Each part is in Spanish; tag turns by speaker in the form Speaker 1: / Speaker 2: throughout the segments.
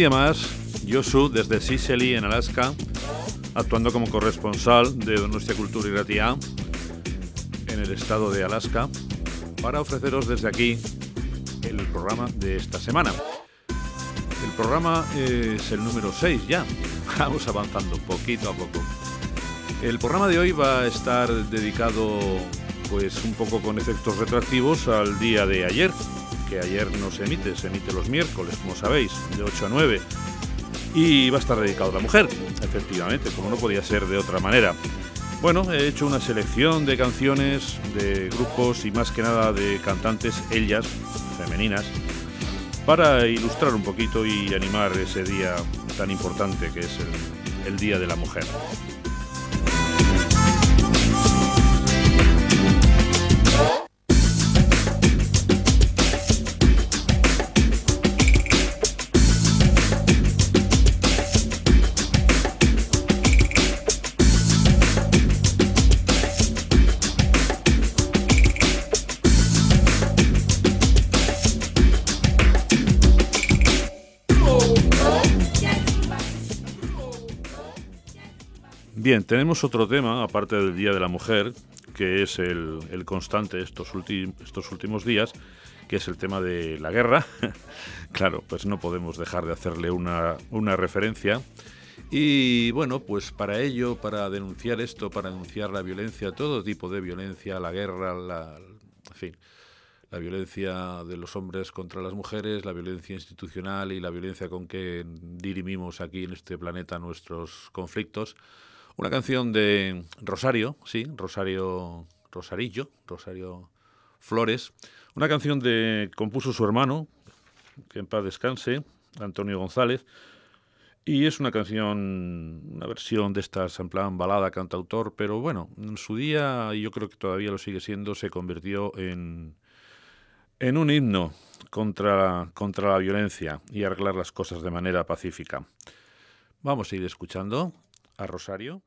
Speaker 1: Día más, Yosu desde Sicily en Alaska, actuando como corresponsal de Donostia Cultura y Ratia en el estado de Alaska, para ofreceros desde aquí el programa de esta semana. El programa es el número 6 ya, vamos avanzando poquito a poco. El programa de hoy va a estar dedicado pues un poco con efectos retroactivos al día de ayer, que ayer no se emite, se emite los miércoles, como sabéis, de 8 a 9. Y va a estar dedicado a la mujer, efectivamente, como no podía ser de otra manera. Bueno, he hecho una selección de canciones, de grupos y más que nada de cantantes, ellas, femeninas, para ilustrar un poquito y animar ese día tan importante que es el, el Día de la Mujer. Bien, tenemos otro tema, aparte del Día de la Mujer, que es el, constante estos, estos últimos días, que es el tema de la guerra. claro, pues no podemos dejar de hacerle una, una referencia. Y bueno, pues para ello, para denunciar esto, para denunciar la violencia, todo tipo de violencia, la guerra, la, en fin, la violencia de los hombres contra las mujeres, la violencia institucional y la violencia con que dirimimos aquí en este planeta nuestros conflictos, una canción de Rosario, sí, Rosario Rosarillo, Rosario Flores. Una canción de compuso su hermano, que en paz descanse, Antonio González. Y es una canción, una versión de estas en balada, cantautor, pero bueno, en su día, y yo creo que todavía lo sigue siendo, se convirtió en, en un himno contra, contra la violencia y arreglar las cosas de manera pacífica. Vamos a ir escuchando a Rosario.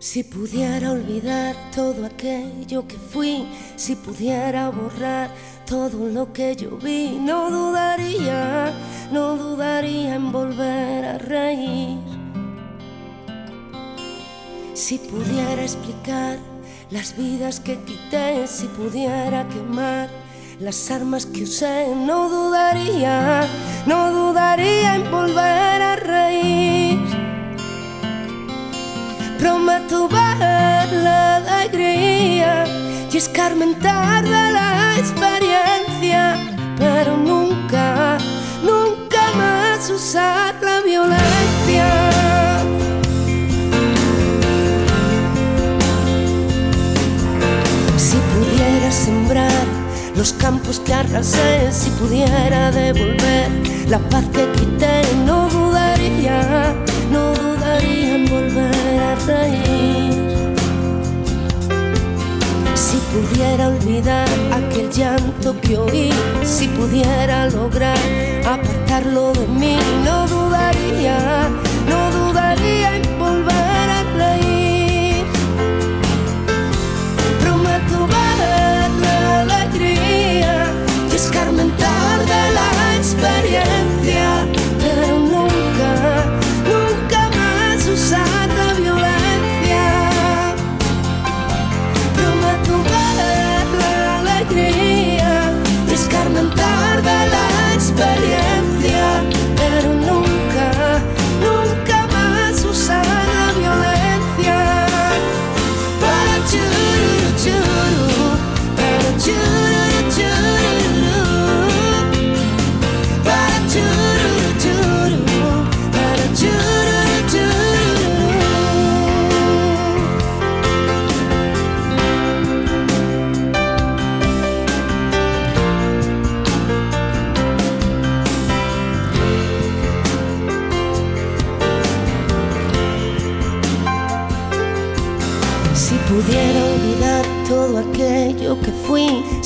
Speaker 2: Si pudiera olvidar todo aquello que fui, si pudiera borrar todo lo que yo vi, no dudaría, no dudaría en volver a reír. Si pudiera explicar las vidas que quité, si pudiera quemar las armas que usé, no dudaría, no dudaría en volver a reír escarmentar de la experiencia, pero nunca, nunca más usar la violencia. Si pudiera sembrar los campos que arrasé, si pudiera devolver la paz que quité, no dudaría, no dudaría en volver a reír. Si pudiera olvidar aquel llanto que oí, si pudiera lograr apartarlo de mí, no dudaría, no dudaría en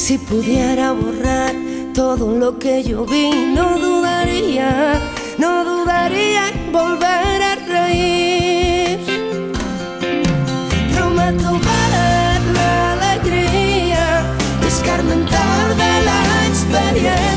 Speaker 2: Si pudiera borrar todo lo que yo vi, no dudaría, no dudaría en volver a reír. Prometo ver la alegría, escarmentar de la experiencia,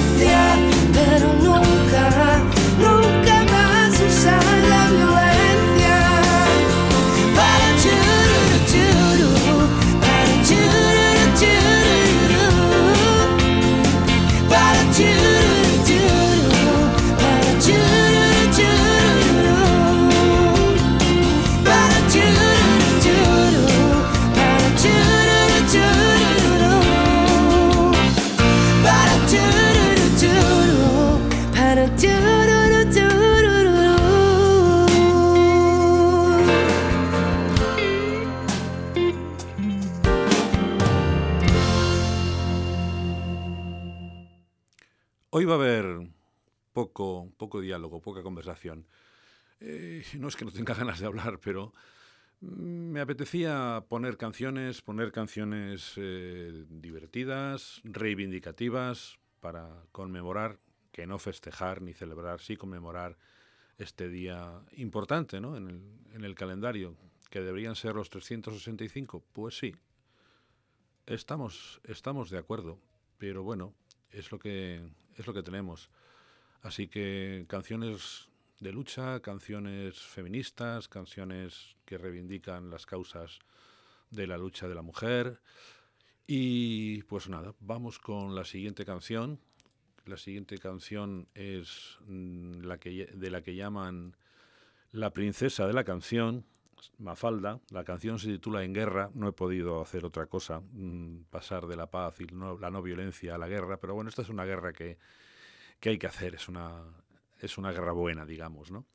Speaker 1: poco, diálogo, poca conversación. Eh, no es que no tenga ganas de hablar, pero mm, me apetecía poner canciones, poner canciones eh, divertidas, reivindicativas, para conmemorar, que no festejar ni celebrar, sí conmemorar este día importante ¿no? en, el, en el calendario, que deberían ser los 365. Pues sí, estamos, estamos de acuerdo, pero bueno, es lo que es lo que tenemos. Así que canciones de lucha, canciones feministas, canciones que reivindican las causas de la lucha de la mujer. Y pues nada, vamos con la siguiente canción. La siguiente canción es mm, la que, de la que llaman la princesa de la canción, Mafalda. La canción se titula En guerra. No he podido hacer otra cosa, mm, pasar de la paz y no- la no violencia a la guerra. Pero bueno, esta es una guerra que, que hay que hacer. Es una, es una guerra buena, digamos, ¿no?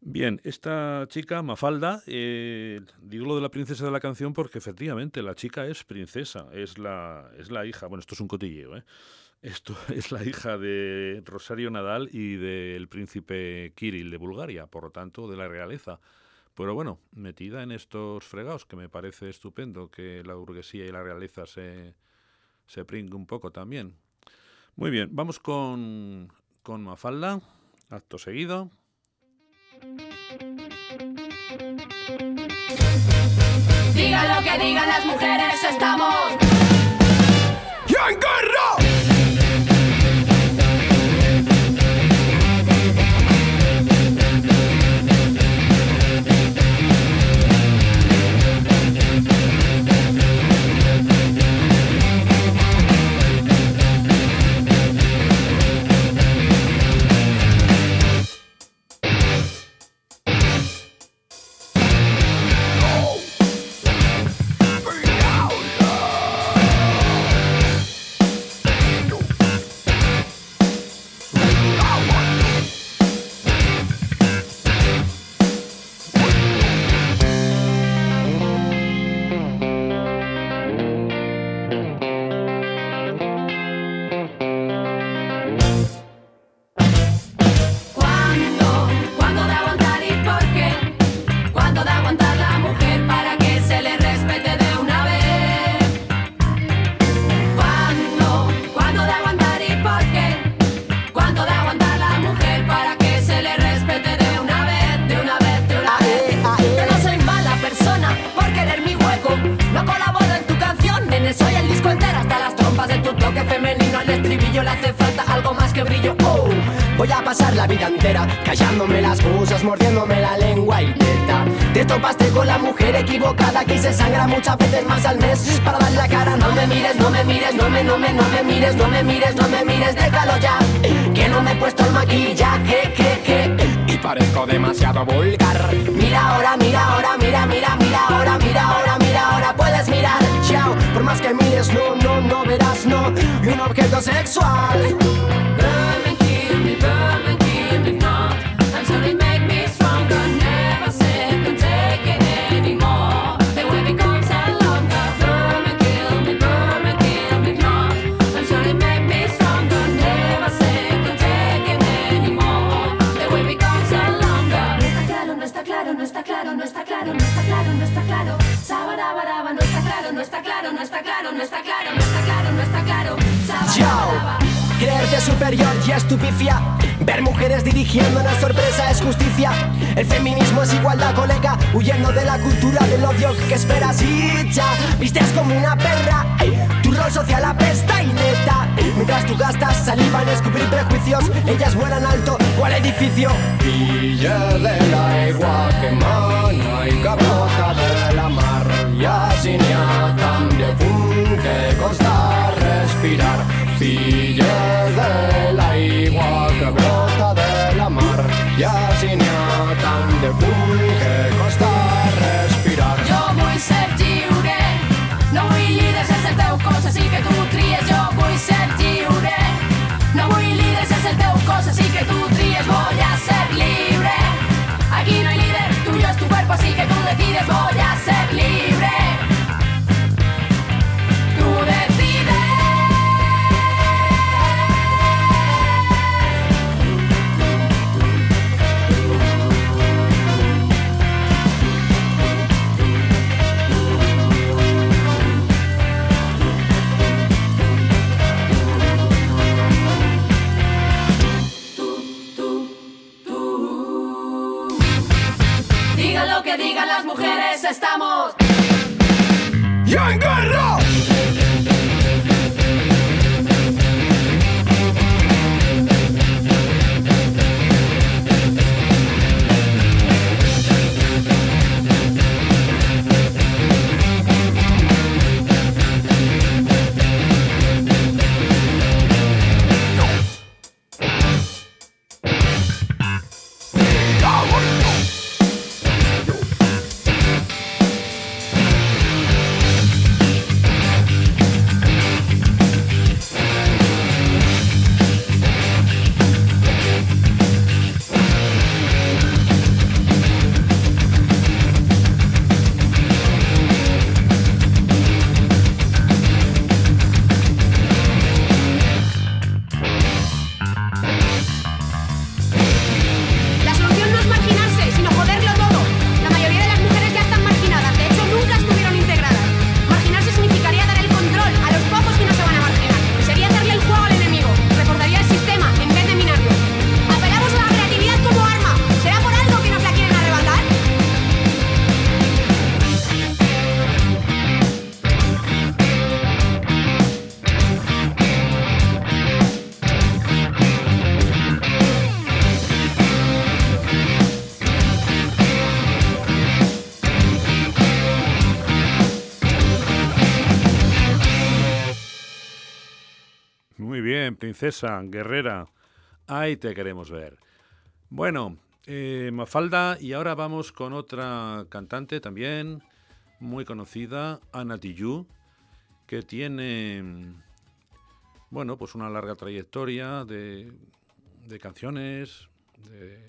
Speaker 1: Bien, esta chica, Mafalda, eh, digo lo de la princesa de la canción porque efectivamente la chica es princesa, es la, es la hija, bueno, esto es un cotilleo, ¿eh? Esto es la hija de Rosario Nadal y del príncipe Kirill de Bulgaria, por lo tanto, de la realeza. Pero bueno, metida en estos fregados, que me parece estupendo que la burguesía y la realeza se, se pringue un poco también. Muy bien, vamos con, con Mafalda, acto seguido.
Speaker 3: Diga lo que digan las mujeres, estamos.
Speaker 4: en guerra!
Speaker 3: Hace falta algo más que brillo. Oh.
Speaker 4: Voy a pasar la vida entera callándome las musas, mordiéndome la lengua y teta. Te topaste con la mujer equivocada que se sangra muchas veces más al mes para darle la cara. No me mires, no me mires, no me, no me, no me mires, no me mires, no me mires, déjalo ya. Que no me he puesto el maquillaje, que, que. Y parezco demasiado vulgar. Mira ahora, mira ahora, mira, mira, mira ahora, mira ahora, mira ahora, puedes mirar. Chao, por más que mires, no, no, no verás, no. Y un objeto sexual.
Speaker 3: Está claro, no está claro no está claro, no está claro, no está claro, no está claro, no está claro, no está claro
Speaker 4: siente superior y estupifia. Ver mujeres dirigiendo una sorpresa es justicia. El feminismo es igualdad, colega, huyendo de la cultura del odio que esperas y ya. Vistes como una perra, tu rol social apesta y neta. Mientras tú gastas saliva en escupir prejuicios, ellas vuelan alto, ¿cuál edificio? Villa de la igua que mana y capota de la mar. Y así que costa respirar. Filles de la igua que brota de la mar. Y así ni a tan de fum
Speaker 1: princesa, guerrera. Ahí te queremos ver. Bueno, eh, Mafalda, y ahora vamos con otra cantante también muy conocida, Ana Tijoux, que tiene, bueno, pues una larga trayectoria de, de canciones, de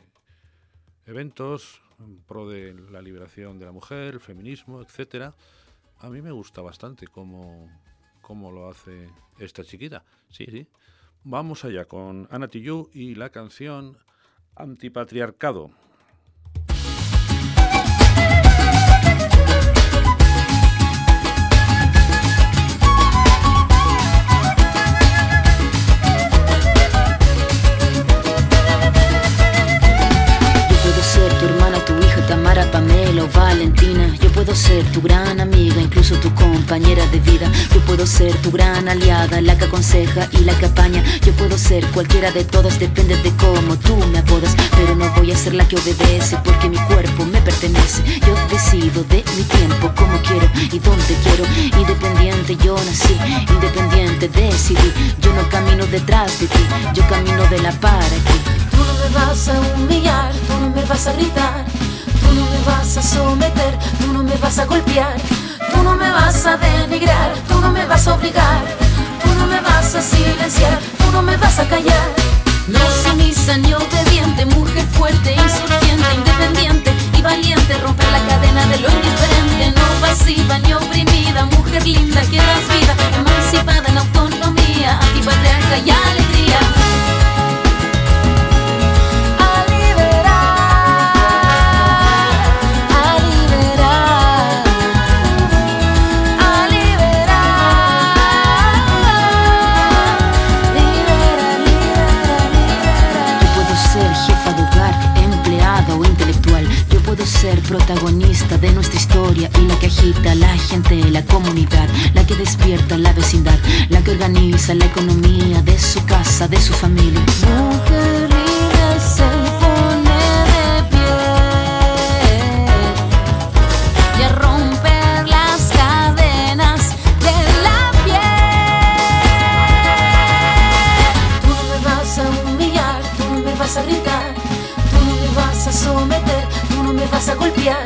Speaker 1: eventos en pro de la liberación de la mujer, el feminismo, etcétera. A mí me gusta bastante cómo, cómo lo hace esta chiquita. Sí, sí. Vamos allá con Ana Tijoux y la canción Antipatriarcado.
Speaker 5: Valentina. Yo puedo ser tu gran amiga, incluso tu compañera de vida. Yo puedo ser tu gran aliada, la que aconseja y la que apaña. Yo puedo ser cualquiera de todas, depende de cómo tú me apodas. Pero no voy a ser la que obedece, porque mi cuerpo me pertenece. Yo decido de mi tiempo, cómo quiero y dónde quiero. Independiente yo nací, independiente decidí. Yo no camino detrás de ti, yo camino de la para aquí.
Speaker 6: Tú no me vas a humillar, tú no me vas a gritar, tú no me vas a someter, tú no me vas a golpear, tú no me vas a denigrar, tú no me vas a obligar, tú no me vas a silenciar, tú no me vas a callar. No sumisa ni obediente, la
Speaker 5: gente, la comunidad, la que despierta la vecindad, la que organiza la economía de su casa, de su familia. Mujer libre se pone de pie y a romper las cadenas de la piel.
Speaker 6: Tú no me vas a humillar, tú no me vas a gritar, tú no me vas a someter, tú no me vas a golpear,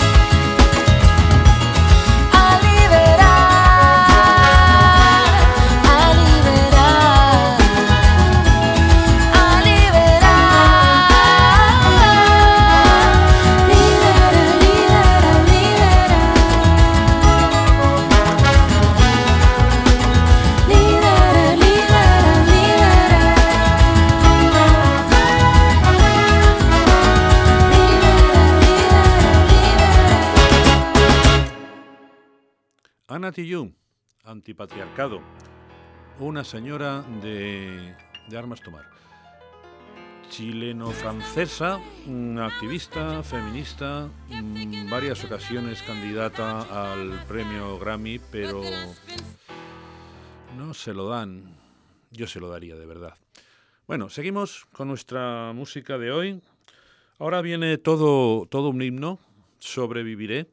Speaker 1: Ana antipatriarcado, una señora de, de armas tomar. Chileno-francesa, mm, activista, feminista, mm, varias ocasiones candidata al premio Grammy, pero no se lo dan. Yo se lo daría de verdad. Bueno, seguimos con nuestra música de hoy. Ahora viene todo, todo un himno, Sobreviviré.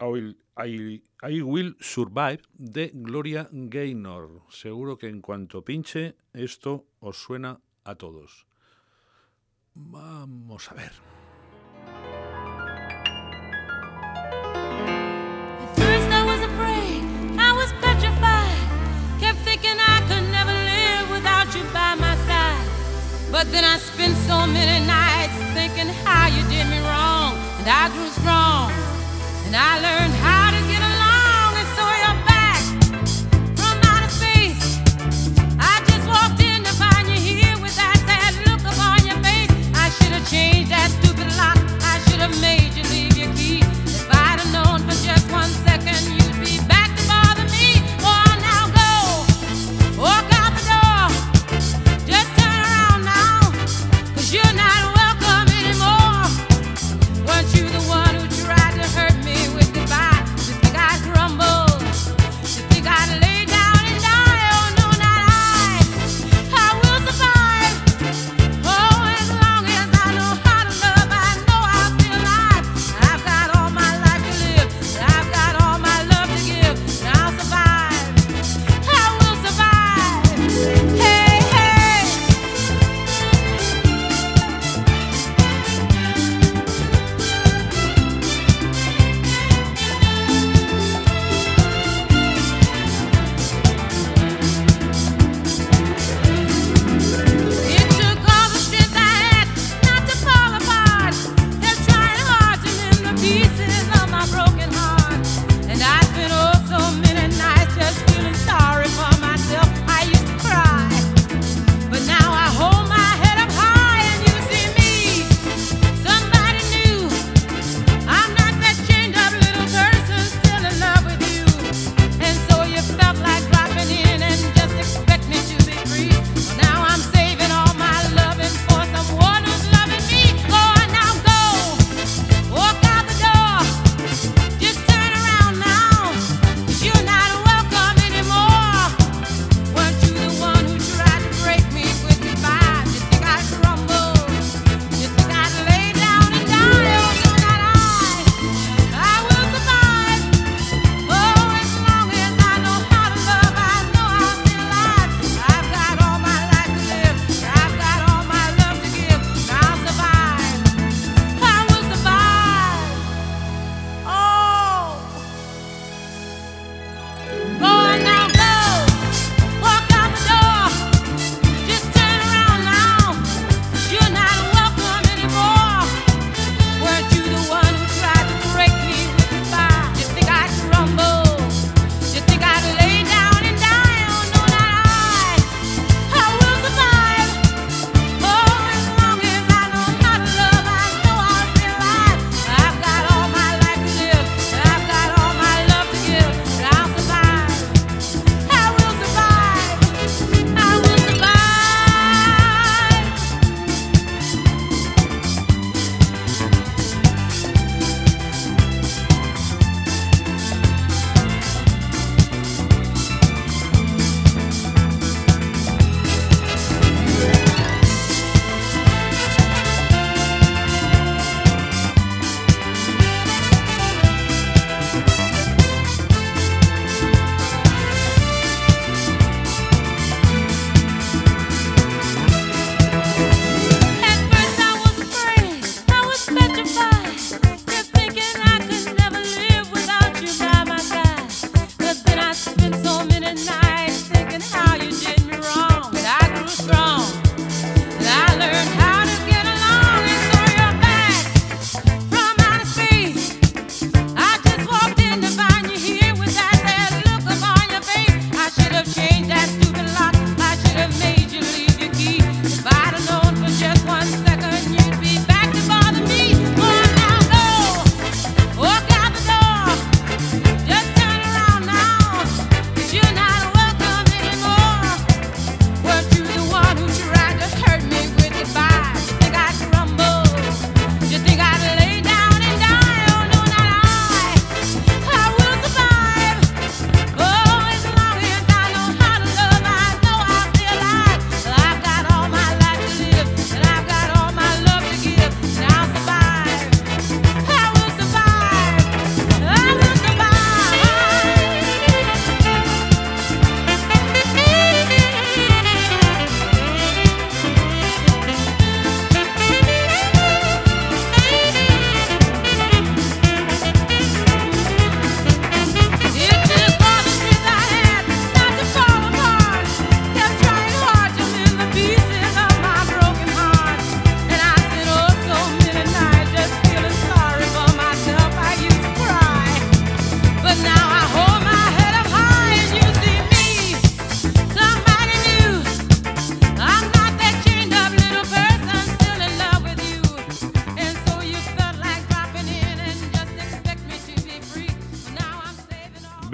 Speaker 1: Will, I- I Will Survive de Gloria Gaynor. Seguro que en cuanto pinche, esto os suena a todos. Vamos a ver.
Speaker 3: But then I spent so many nights thinking how you did me wrong. And I grew strong. And I learned how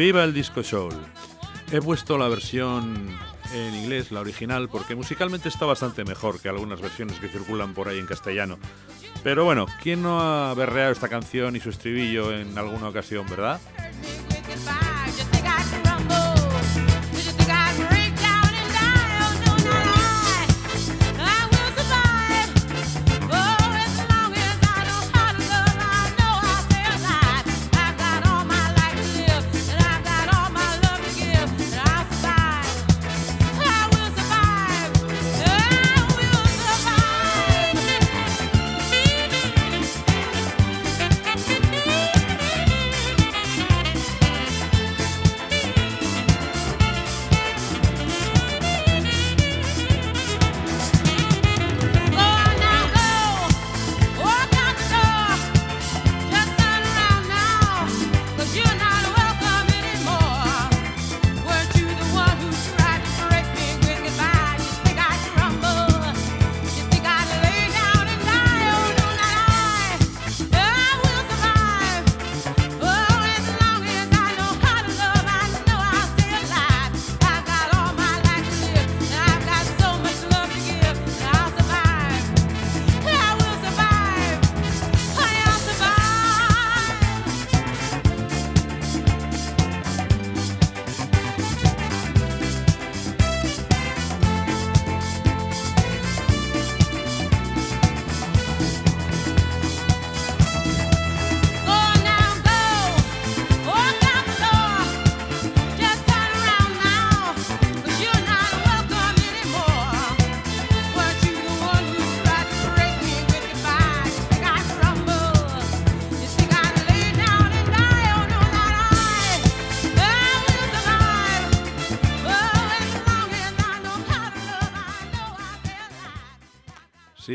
Speaker 3: Viva el disco soul. He puesto la versión en inglés, la original, porque musicalmente está bastante mejor que algunas versiones que circulan por ahí en castellano. Pero bueno, ¿quién no ha berreado esta canción y su estribillo en alguna ocasión, verdad?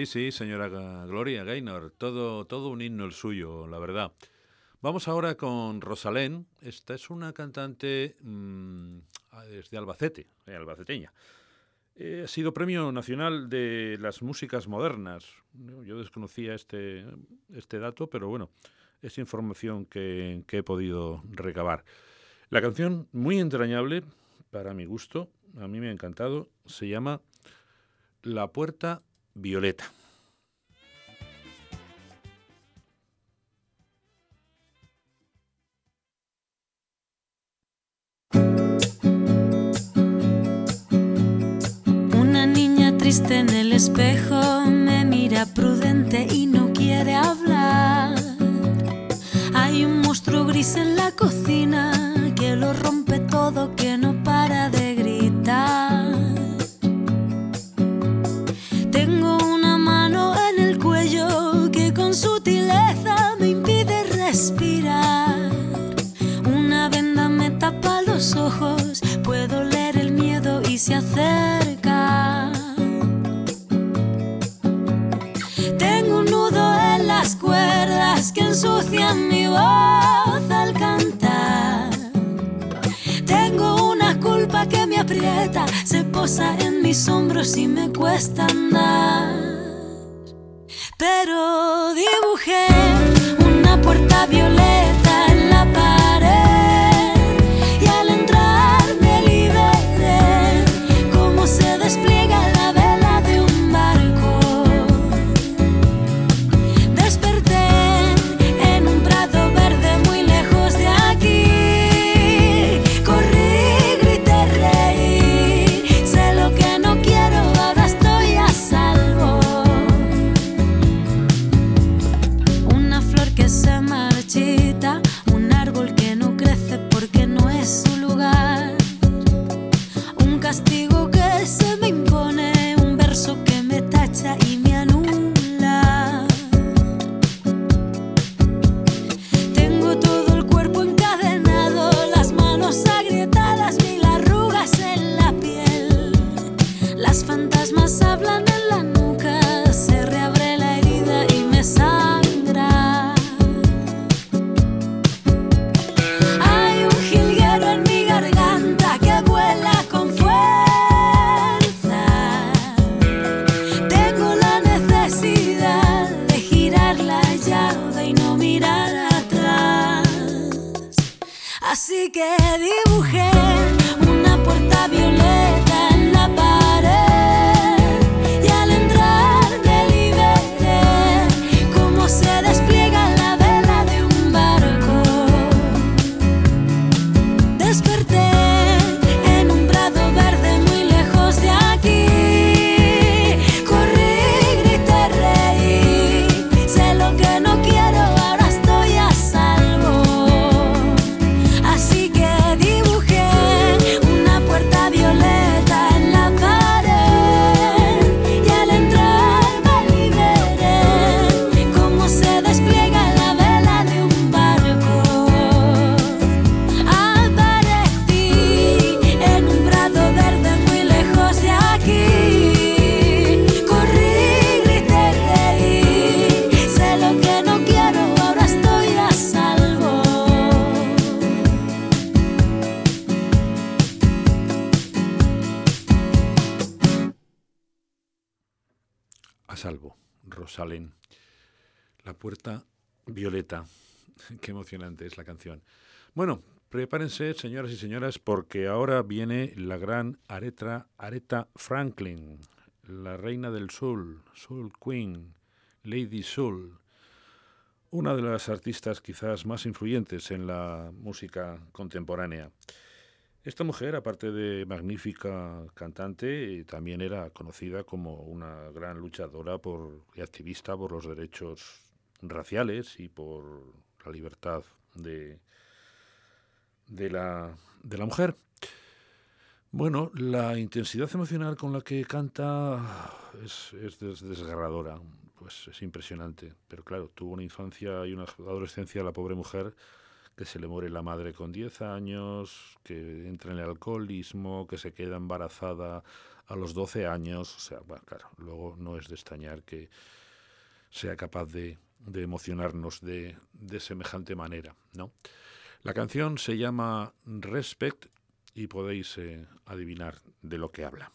Speaker 3: Sí, señora Gloria Gaynor, todo, todo un himno el suyo, la verdad. Vamos ahora con Rosalén. Esta es una cantante mm, ah, desde Albacete, eh, albaceteña. Eh, ha sido Premio Nacional de las Músicas Modernas. Yo desconocía este, este dato, pero bueno, es información que, que he podido recabar. La canción, muy entrañable, para mi gusto, a mí me ha encantado, se llama La Puerta Violeta.
Speaker 7: Una niña triste en el espejo me mira prudente y no quiere hablar. Hay un monstruo gris en la cocina que lo rompe todo, que no Una venda me tapa los ojos, puedo leer el miedo y se acerca. Tengo un nudo en las cuerdas que ensucian mi voz al cantar. Tengo una culpa que me aprieta, se posa en mis hombros y me cuesta andar. Pero dibujé una puerta violeta
Speaker 1: prepárense, señoras y señoras, porque ahora viene la gran Aretha, Aretha Franklin, la reina del soul, Soul Queen, Lady Soul, una de las artistas quizás más influyentes en la música contemporánea. Esta mujer, aparte de magnífica cantante, también era conocida como una gran luchadora por, y activista por los derechos raciales y por la libertad de, de, la, de la mujer. Bueno, la intensidad emocional con la que canta es, es des- desgarradora, pues es impresionante. Pero claro, tuvo una infancia y una adolescencia la pobre mujer que se le muere la madre con 10 años, que entra en el alcoholismo, que se queda embarazada a los 12 años. O sea, bueno, claro, luego no es de extrañar que sea capaz de, de emocionarnos de, de semejante manera, ¿no? La canción se llama Respect y podéis eh, adivinar de lo que habla.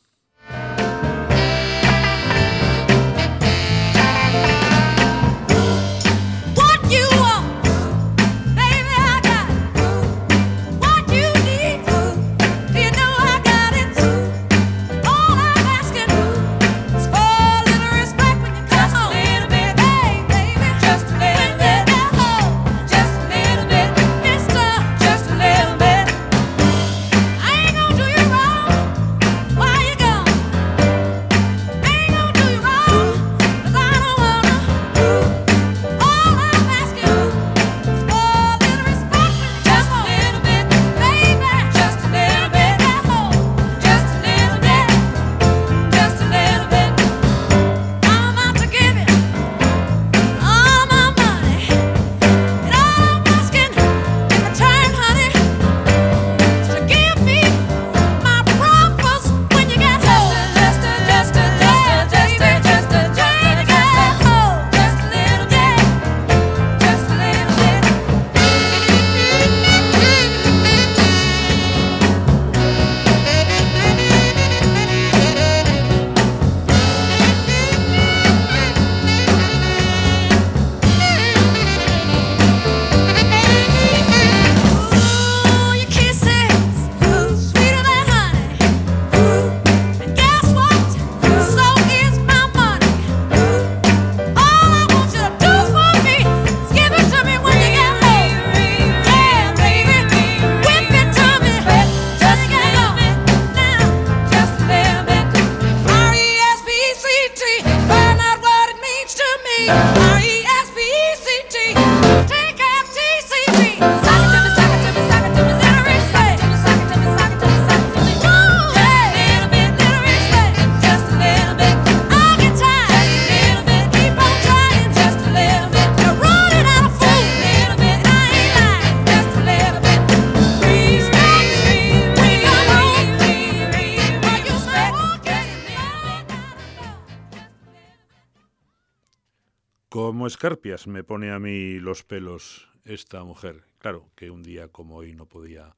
Speaker 1: escarpias me pone a mí los pelos esta mujer. Claro, que un día como hoy no podía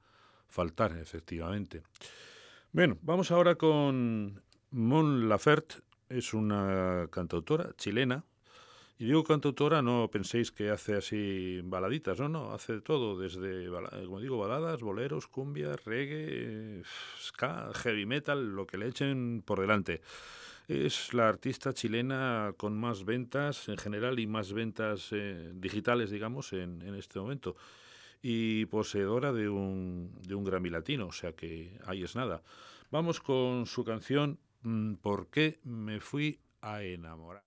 Speaker 1: faltar, efectivamente. Bueno, vamos ahora con Mon Lafert, es una cantautora chilena. Y digo cantautora, no penséis que hace así baladitas, no, no, hace todo, desde, como digo, baladas, boleros, cumbia, reggae, eh, ska, heavy metal, lo que le echen por delante. Es la artista chilena con más ventas en general y más ventas eh, digitales, digamos, en, en, este momento. Y poseedora de un, de un Grammy Latino, o sea que ahí es nada. Vamos con su canción mm, ¿Por qué me fui a enamorar?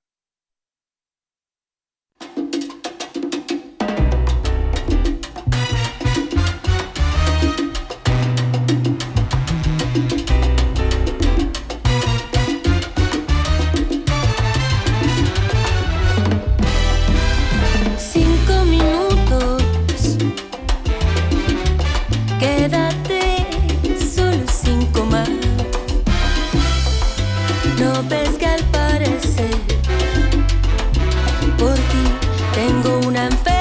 Speaker 8: Tengo una enfermedad.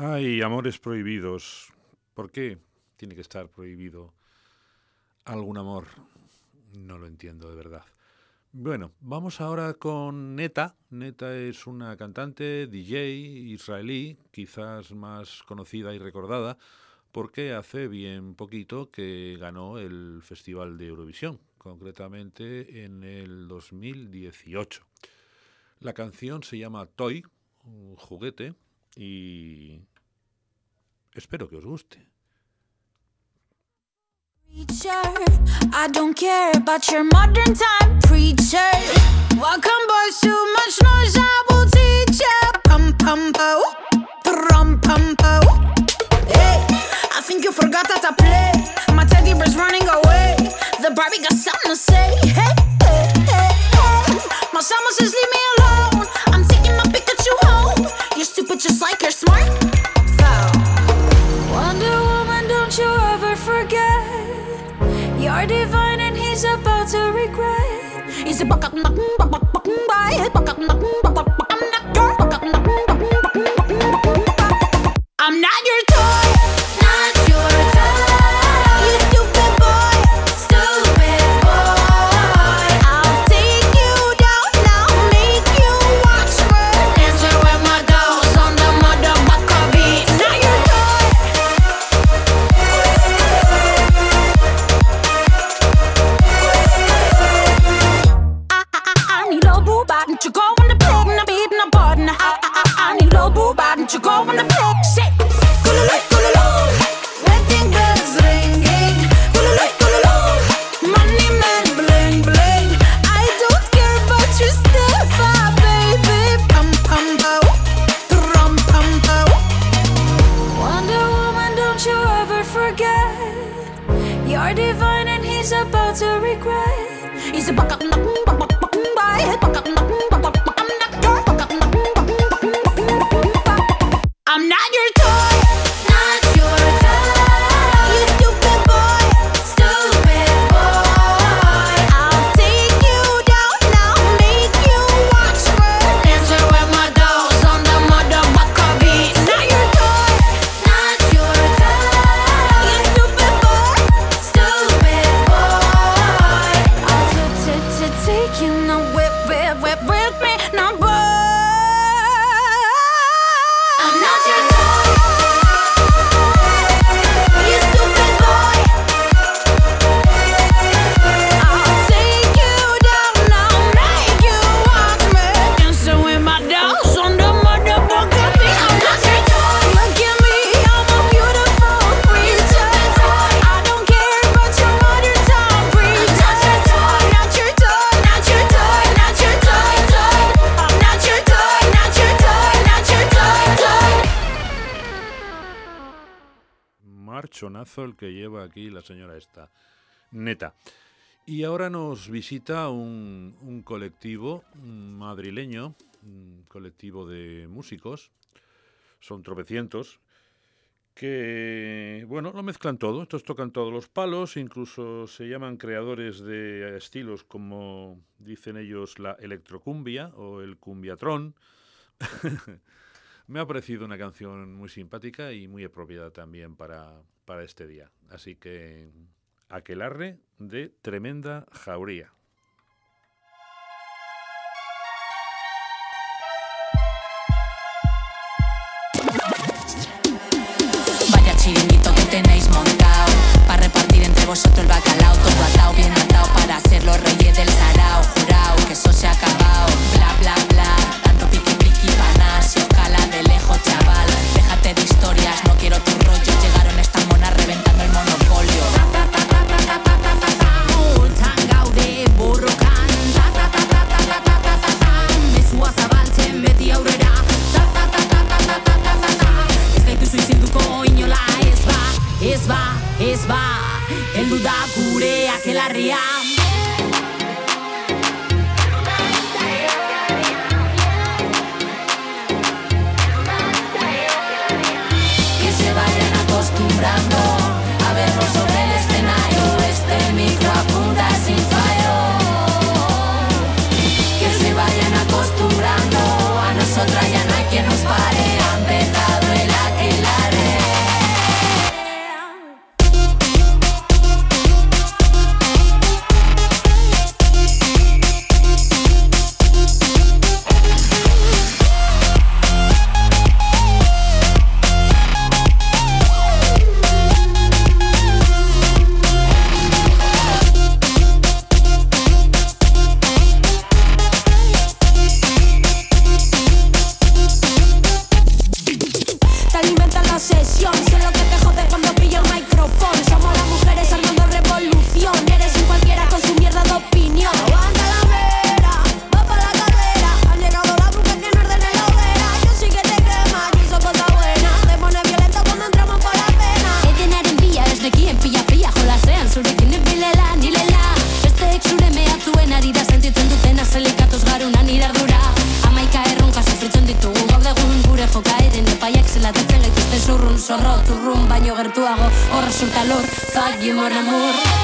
Speaker 1: Ay, amores prohibidos. ¿Por qué tiene que estar prohibido algún amor? No lo entiendo de verdad. Bueno, vamos ahora con Neta. Neta es una cantante, DJ israelí, quizás más conocida y recordada, porque hace bien poquito que ganó el Festival de Eurovisión, concretamente en el 2018. La canción se llama Toy, un juguete, y espero que os guste.
Speaker 6: think you forgot that I play. My teddy bear's running away. The Barbie got something to say. Hey, hey, hey, hey. My summer says leave me alone. I'm taking my Pikachu home. You're stupid just like you're smart. Wonder Woman, don't you ever forget. You're divine and he's about to regret. Is it bakak nak bakak bakak bay? Bakak nak bakak bakak nak I'm buck up
Speaker 1: Y ahora nos visita un, colectivo madrileño, un colectivo de músicos, son tropecientos, que, bueno, lo mezclan todo, estos tocan todos los palos, incluso se llaman creadores de estilos como dicen ellos la electrocumbia o el cumbiatrón. Me ha parecido una canción muy simpática y muy apropiada también para, para este día. Así que aquelarre de tremenda jauría.
Speaker 9: Vaya chiringuito que tenéis montado Para repartir entre vosotros el bacalao Todo atado, bien atado Para ser los reyes del sarao. Jurao, que eso se ha acabado Bla, bla, bla Tanto piqui, piqui, paná Si os cala de lejos, chaval. Déjate de historias, no quiero tu rollo
Speaker 10: amor, fagli amor, amor.
Speaker 1: amor.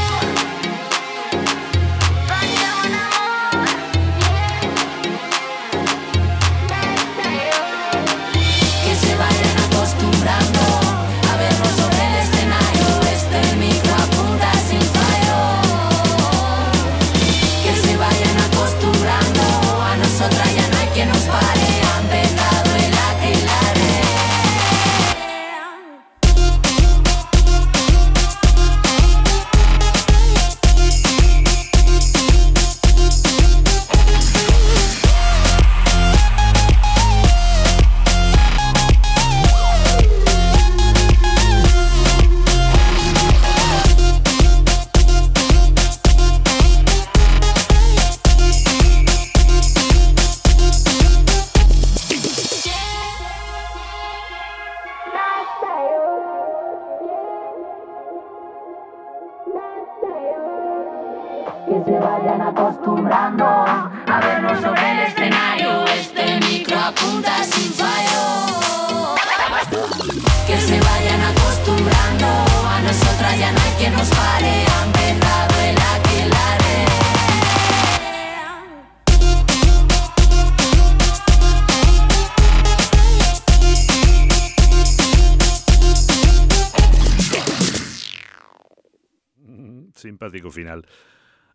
Speaker 1: Final.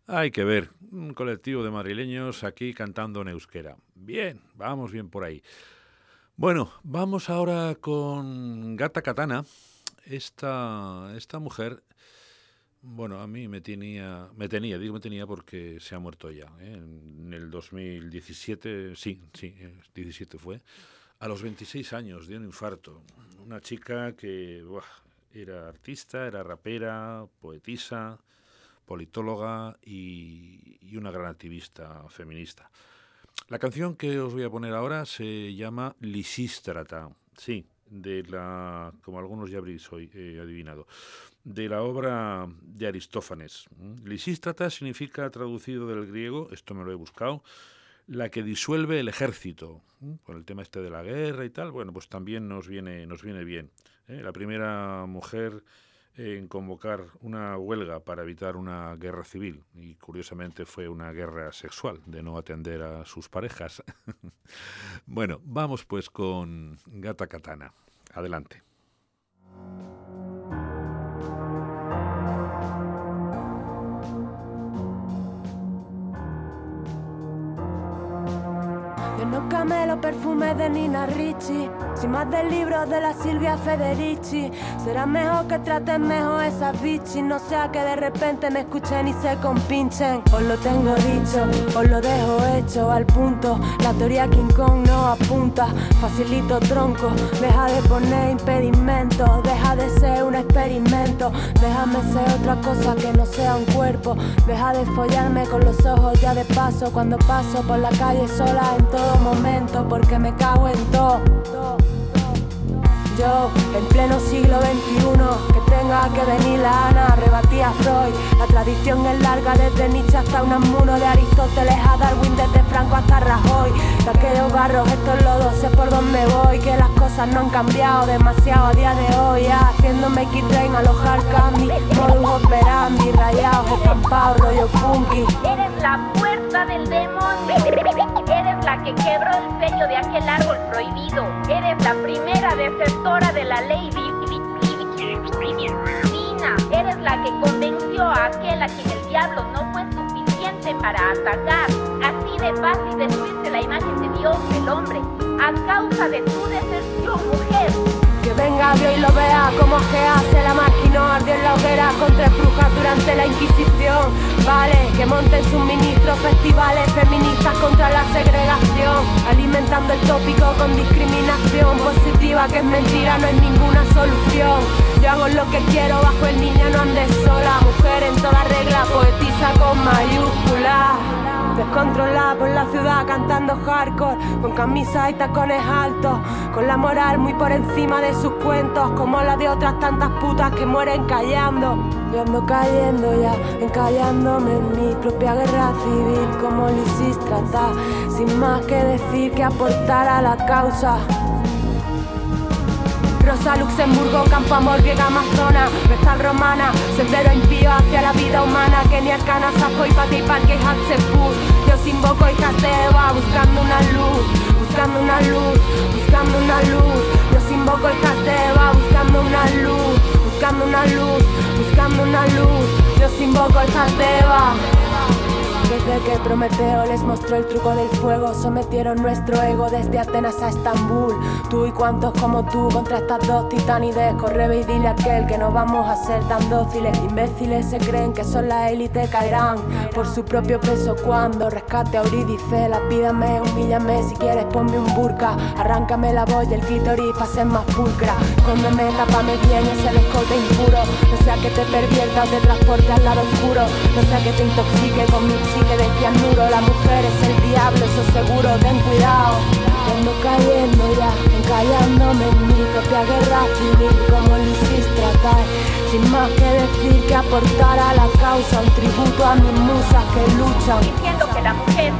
Speaker 1: Hay que ver, un colectivo de madrileños aquí cantando en euskera. Bien, vamos bien por ahí. Bueno, vamos ahora con Gata Katana. Esta, esta mujer, bueno, a mí me tenía, me tenía, digo me tenía porque se ha muerto ya. ¿eh? En el 2017, sí, sí, eh, 17 fue. A los 26 años de un infarto. Una chica que era artista, era rapera, poetisa, politóloga y, y una gran activista feminista. La canción que os voy a poner ahora se llama Lisístrata, sí, de la, como algunos ya habréis hoy, eh, adivinado, de la obra de Aristófanes. Lisístrata significa, traducido del griego, esto me lo he buscado, la que disuelve el ejército. Con el tema este de la guerra y tal, bueno, pues también nos viene, nos viene bien. ¿eh? La primera mujer en convocar una huelga para evitar una guerra civil y curiosamente fue una guerra sexual de no atender a sus parejas. bueno, vamos pues con Gata Katana. Adelante.
Speaker 11: Camelo perfumes de Nina Ricci, sin más del libro de la Silvia Federici. Será mejor que traten mejor esas bichis, no sea que de repente me escuchen y se compinchen. Os lo tengo dicho, os lo dejo hecho al punto. La teoría King Kong no apunta, facilito tronco. Deja de poner impedimentos, deja de ser un experimento. Déjame ser otra cosa que no sea un cuerpo. Deja de follarme con los ojos ya de paso cuando paso por la calle sola en todo momento porque me cago en todo. Yo, en pleno siglo XXI, que tenga que venir la Ana, rebatí a Freud. La tradición es larga desde Nietzsche hasta Unamuno, de Aristóteles a Darwin, desde Franco hasta Rajoy. De aquellos barros, estos lodos, sé por dónde voy, que las cosas no han cambiado demasiado a día de hoy. haciéndome Make It Rain, alojar candy, modus operandi, rayados, estampados, rollo funky.
Speaker 12: Eres la puerta del demonio. Que quebró el sello de aquel árbol prohibido. Eres la primera defensora de la ley di- di- di- divina. Eres la que convenció a aquel a quien el diablo no fue suficiente para atacar. Así de fácil destruirse la imagen de Dios, el hombre, a causa de tu deserción, mujer.
Speaker 11: Venga Dios y lo vea como que hace la marginó ardió en la hoguera con tres brujas durante la Inquisición. Vale, que monten sus ministros festivales feministas contra la segregación, alimentando el tópico con discriminación positiva que es mentira, no es ninguna solución. Yo hago lo que quiero bajo el niño, no andes sola, mujer en toda regla, poetisa con mayúsculas. Descontrolada por la ciudad cantando hardcore Con camisas y tacones altos Con la moral muy por encima de sus cuentos Como la de otras tantas putas que mueren callando. Yo ando cayendo ya, encallándome en mi propia guerra civil Como Lisístrata Sin más que decir que aportar a la causa Rosa, Luxemburgo, Campo Amor, Griega, Amazona, Vestal Romana, Sendero impío hacia la vida humana, Kenia, Cana, Sapo y Pati, Parque, Hatzeput. Yo os invoco, hijas de Eva, buscando una luz, buscando una luz, buscando una luz. Yo os invoco, hijas de Eva, buscando una luz, buscando una luz, buscando una luz. Yo os invoco, Eva. Desde que Prometeo les mostró el truco del fuego, sometieron nuestro ego desde Atenas a Estambul. Tú y cuantos como tú contra estas dos titanides, corre y dile a aquel que no vamos a ser tan dóciles. Imbéciles se creen que son la élite, caerán por su propio peso cuando rescate a Eurídice. Lapídame, humíllame, si quieres ponme un burka, arráncame la boya, el clítoris para ser más pulcra. Cóndeme, tápame bien ese escote impuro, no sea que te pervierta o te transporte al lado oscuro, no sea que te intoxique con mi psique de cianuro. La mujer es el diablo, eso seguro, ten cuidado. Ando cayendo ya, encallándome en mi propia guerra civil, como hiciste tratar. Sin más que decir que aportar a la causa, un tributo a mis musas que luchan.
Speaker 12: diciendo que la mujer,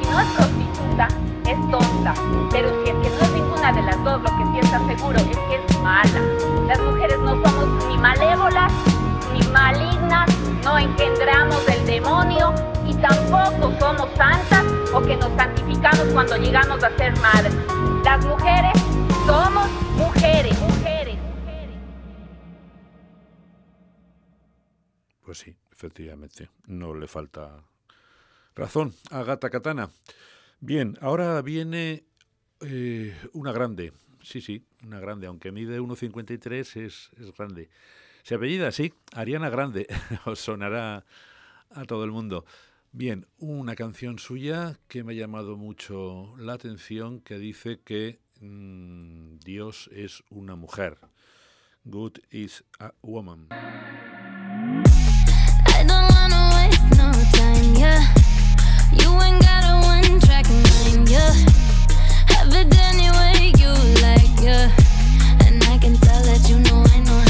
Speaker 12: si no es prostituta, es tonta. Pero si es que no es ninguna de las dos, lo que sí está seguro es que es mala. Las mujeres no somos ni malévolas ni malignas, no engendramos el demonio tampoco somos santas o que nos santificamos cuando llegamos a ser madres. Las mujeres somos mujeres, mujeres.
Speaker 1: Pues sí, efectivamente, no le falta razón a Gata Katana. Bien, ahora viene eh, una grande, sí, sí, una grande, aunque mide 1,53 es, es grande. Se apellida así, Ariana Grande, os sonará a todo el mundo. Bien, una canción suya que me ha llamado mucho la atención, que dice que mm, Dios es una mujer. Good is a woman.
Speaker 7: I don't wanna waste no time, yeah. You ain't got a one track mind, yeah. Have it any way you like, yeah. And I can tell that you know I know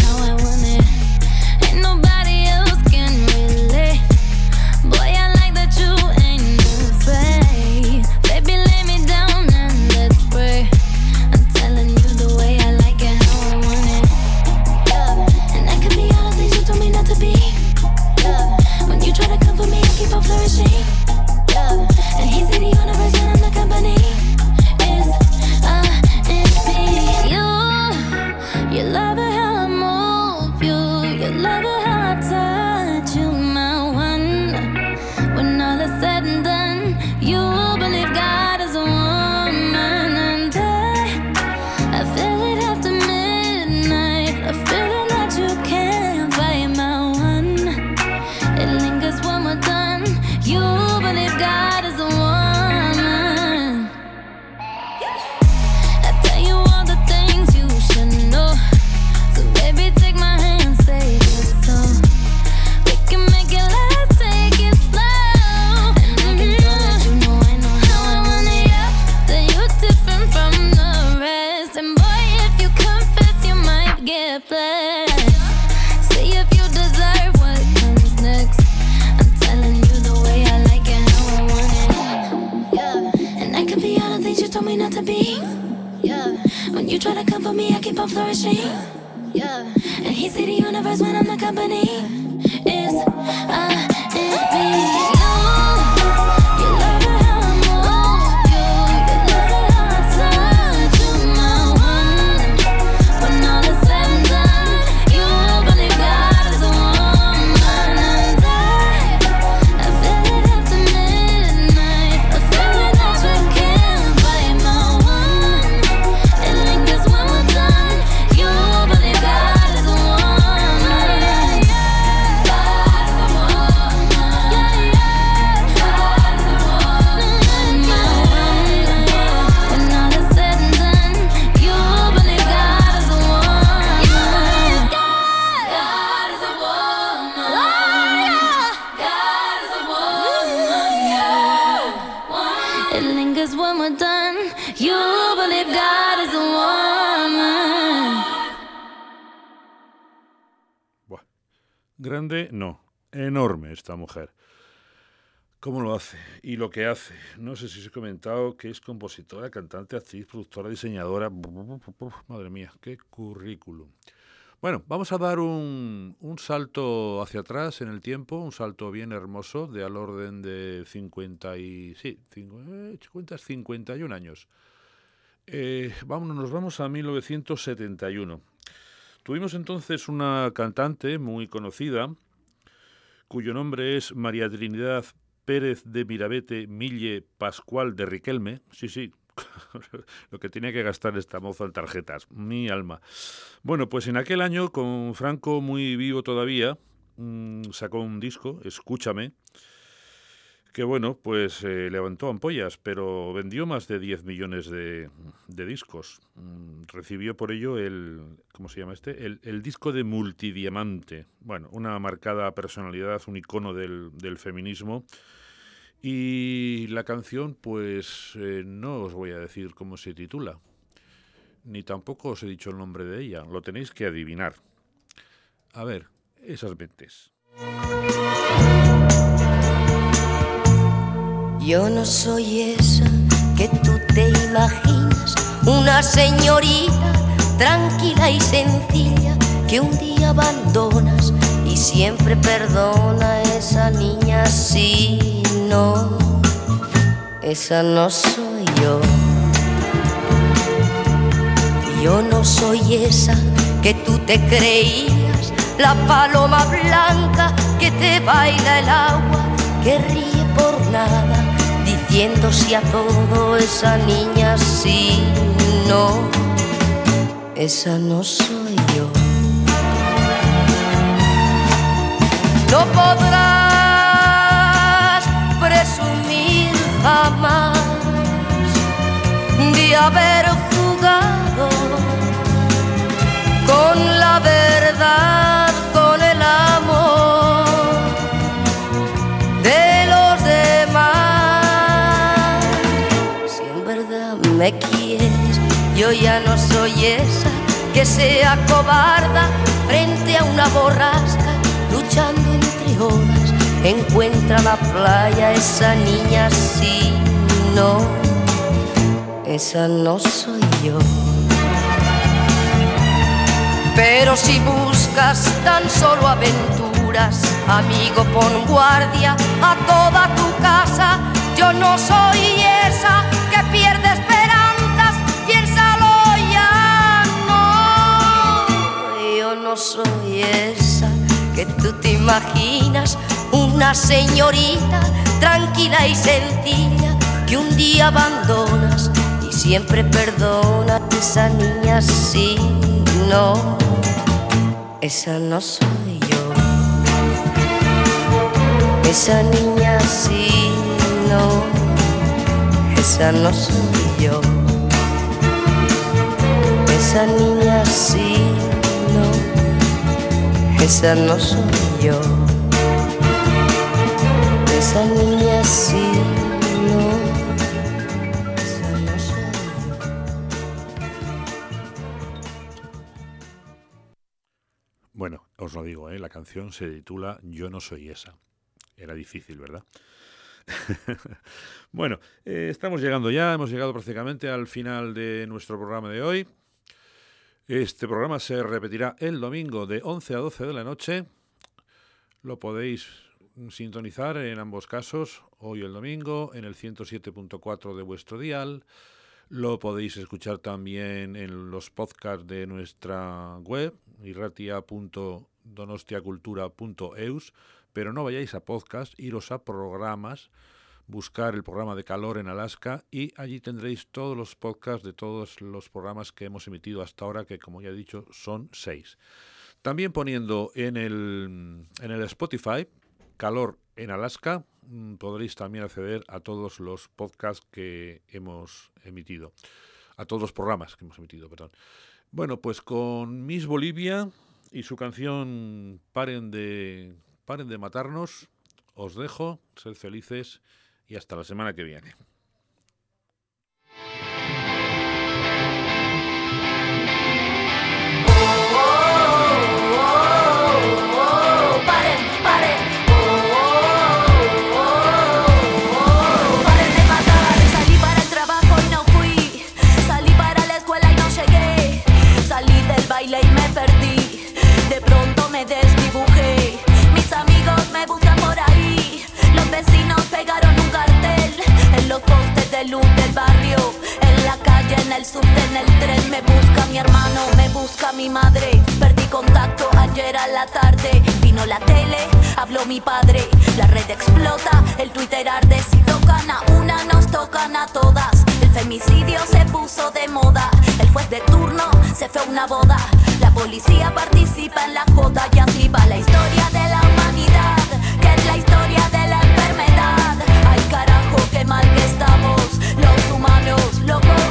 Speaker 1: Grande, no. Enorme esta mujer. ¿Cómo lo hace? Y lo que hace. No sé si os he comentado que es compositora, cantante, actriz, productora, diseñadora. Madre mía, qué currículum. Bueno, vamos a dar un, un salto hacia atrás en el tiempo, un salto bien hermoso, de al orden de 50 y... Sí, cincu- eh, 50, 51 años. Eh, vámonos, nos vamos a 1971. Tuvimos entonces una cantante muy conocida, cuyo nombre es María Trinidad Pérez de Mirabete Mille Pascual de Riquelme. Sí, sí, lo que tenía que gastar esta moza en tarjetas, mi alma. Bueno, pues en aquel año, con Franco muy vivo todavía, mm, sacó un disco, Escúchame, que bueno, pues eh, levantó ampollas, pero vendió más de 10 millones de, discos. Mm, Recibió por ello el, ¿cómo se llama este? El, disco de multidiamante. Bueno, una marcada personalidad, un icono del, del feminismo. Y la canción, pues eh, no os voy a decir cómo se titula, ni tampoco os he dicho el nombre de ella, lo tenéis que adivinar. A ver, esas mentes.
Speaker 2: Yo no soy esa que tú te imaginas, una señorita tranquila y sencilla que un día abandonas y siempre perdona a esa niña si no, esa no soy yo. Yo no soy esa que tú te creías, la paloma blanca que te baila el agua, que ríe por nada, si a todo esa niña sí, no, esa no soy yo. No podrás presumir jamás de haber jugado con la verdad, me quieres, yo ya no soy esa que sea cobarda frente a una borrasca, luchando entre olas. Encuentra la playa esa niña, sí, no, esa no soy yo. Pero si buscas tan solo aventuras, amigo, pon guardia a toda tu casa. Yo no soy esa que pierde no soy esa que tú te imaginas, una señorita tranquila y sencilla que un día abandonas y siempre perdona a esa niña, sí, no, esa no soy yo. Esa niña, sí, no, esa no soy yo. Esa niña, sí, esa no soy yo. Esa niña, sí, no, esa.
Speaker 1: Bueno, os lo digo, ¿eh? la canción se titula Yo no soy esa. Era difícil, ¿verdad? bueno, eh, estamos llegando ya, hemos llegado prácticamente al final de nuestro programa de hoy. Este programa se repetirá el domingo de 11 a 12 de la noche. Lo podéis sintonizar en ambos casos, hoy el domingo, en el 107.4 de vuestro dial. Lo podéis escuchar también en los podcasts de nuestra web, irratia.donostiacultura.eus, pero no vayáis a podcast, iros a programas, buscar el programa de calor en Alaska y allí tendréis todos los podcasts de todos los programas que hemos emitido hasta ahora, que como ya he dicho son seis. También poniendo en el, en el Spotify Calor en Alaska, mm, podréis también acceder a todos los podcasts que hemos emitido, a todos los programas que hemos emitido, perdón. Bueno, pues con Miss Bolivia y su canción Paren de, paren de matarnos, os dejo, sed felices y hasta la semana que viene.
Speaker 13: Mi madre. Perdí contacto ayer a la tarde. Vino la tele, habló mi padre. La red explota, el Twitter arde. Si tocan a una, nos tocan a todas. El femicidio se puso de moda. El juez de turno se fue a una boda. La policía participa en la joda y así va la historia de la humanidad, que es la historia de la enfermedad. Ay carajo, qué mal que estamos, los humanos, locos,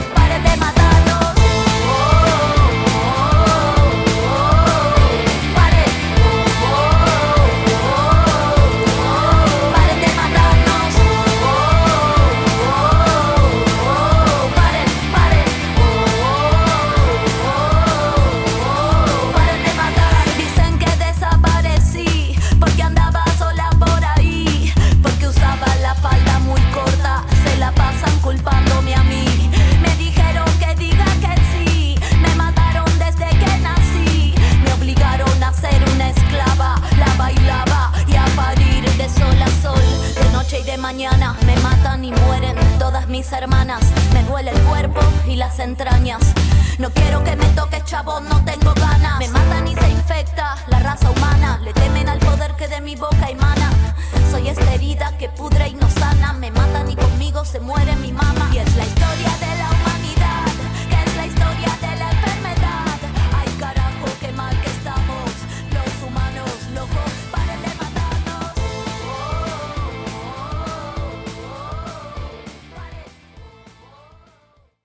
Speaker 13: entrañas. No quiero que me toques, chavo, no tengo ganas. Me matan y se infecta la raza humana. Le temen al poder que de mi boca emana. Soy esta herida que pudre y no sana. Me matan y conmigo se muere mi mamá. Y es la historia de la